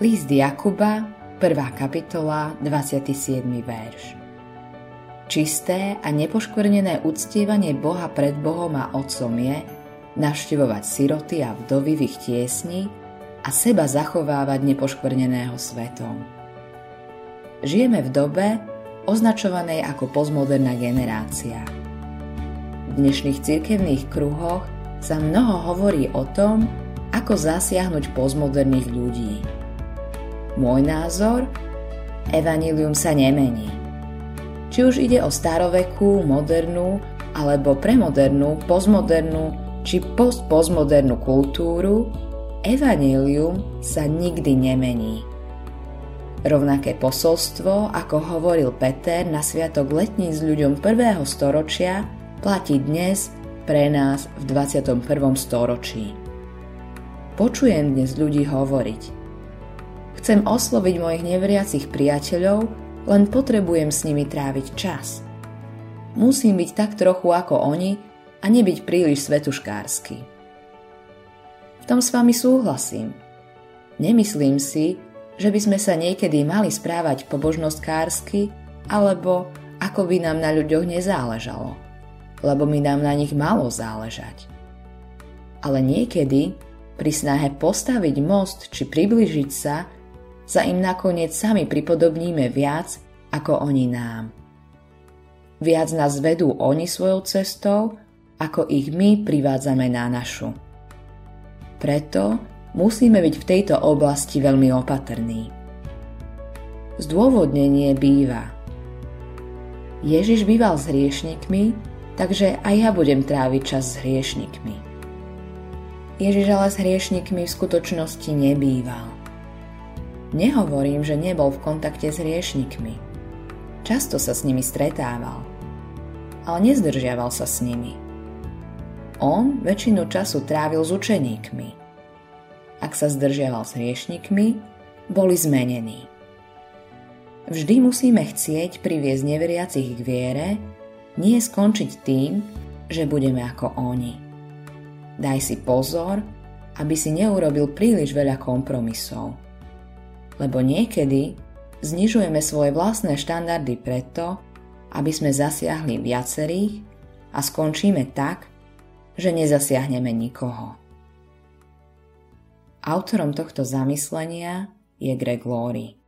List Jakuba, 1. kapitola, 27. verš. Čisté a nepoškvrnené uctievanie Boha pred Bohom a Otcom je navštevovať siroty a vdovy v ich tiesni a seba zachovávať nepoškvrneného svetom. Žijeme v dobe označovanej ako postmoderná generácia. V dnešných cirkevných kruhoch sa mnoho hovorí o tom, ako zasiahnuť postmoderných ľudí. Môj názor? Evanílium sa nemení. Či už ide o starovekú, modernú alebo premodernú, postmodernú či postpostmodernú kultúru, evanílium sa nikdy nemení. Rovnaké posolstvo, ako hovoril Peter na sviatok letní s ľuďom prvého storočia, platí dnes pre nás v 21. storočí. Počujem dnes ľudí hovoriť. Chcem osloviť mojich neveriacich priateľov, len potrebujem s nimi tráviť čas. Musím byť tak trochu ako oni a nebyť príliš svetuškársky. V tom s vami súhlasím. Nemyslím si, že by sme sa niekedy mali správať pobožnostkársky alebo ako by nám na ľuďoch nezáležalo, lebo mi nám na nich malo záležať. Ale niekedy pri snahe postaviť most či približiť sa, sa im nakoniec sami pripodobníme viac ako oni nám. Viac nás vedú oni svojou cestou, ako ich my privádzame na našu. Preto musíme byť v tejto oblasti veľmi opatrní. Zdôvodnenie býva. Ježiš býval s hriešnikmi, takže aj ja budem tráviť čas s hriešnikmi. Ježiš ale s hriešnikmi v skutočnosti nebýval. Nehovorím, že nebol v kontakte s hriešnikmi. Často sa s nimi stretával, ale nezdržiaval sa s nimi. On väčšinu času trávil s učeníkmi. Ak sa zdržiaval s hriešnikmi, boli zmenení. Vždy musíme chcieť priviesť neveriacich k viere, nie skončiť tým, že budeme ako oni. Daj si pozor, aby si neurobil príliš veľa kompromisov. Lebo niekedy znižujeme svoje vlastné štandardy preto, aby sme zasiahli viacerých a skončíme tak, že nezasiahneme nikoho. Autorom tohto zamyslenia je Greg Laurie.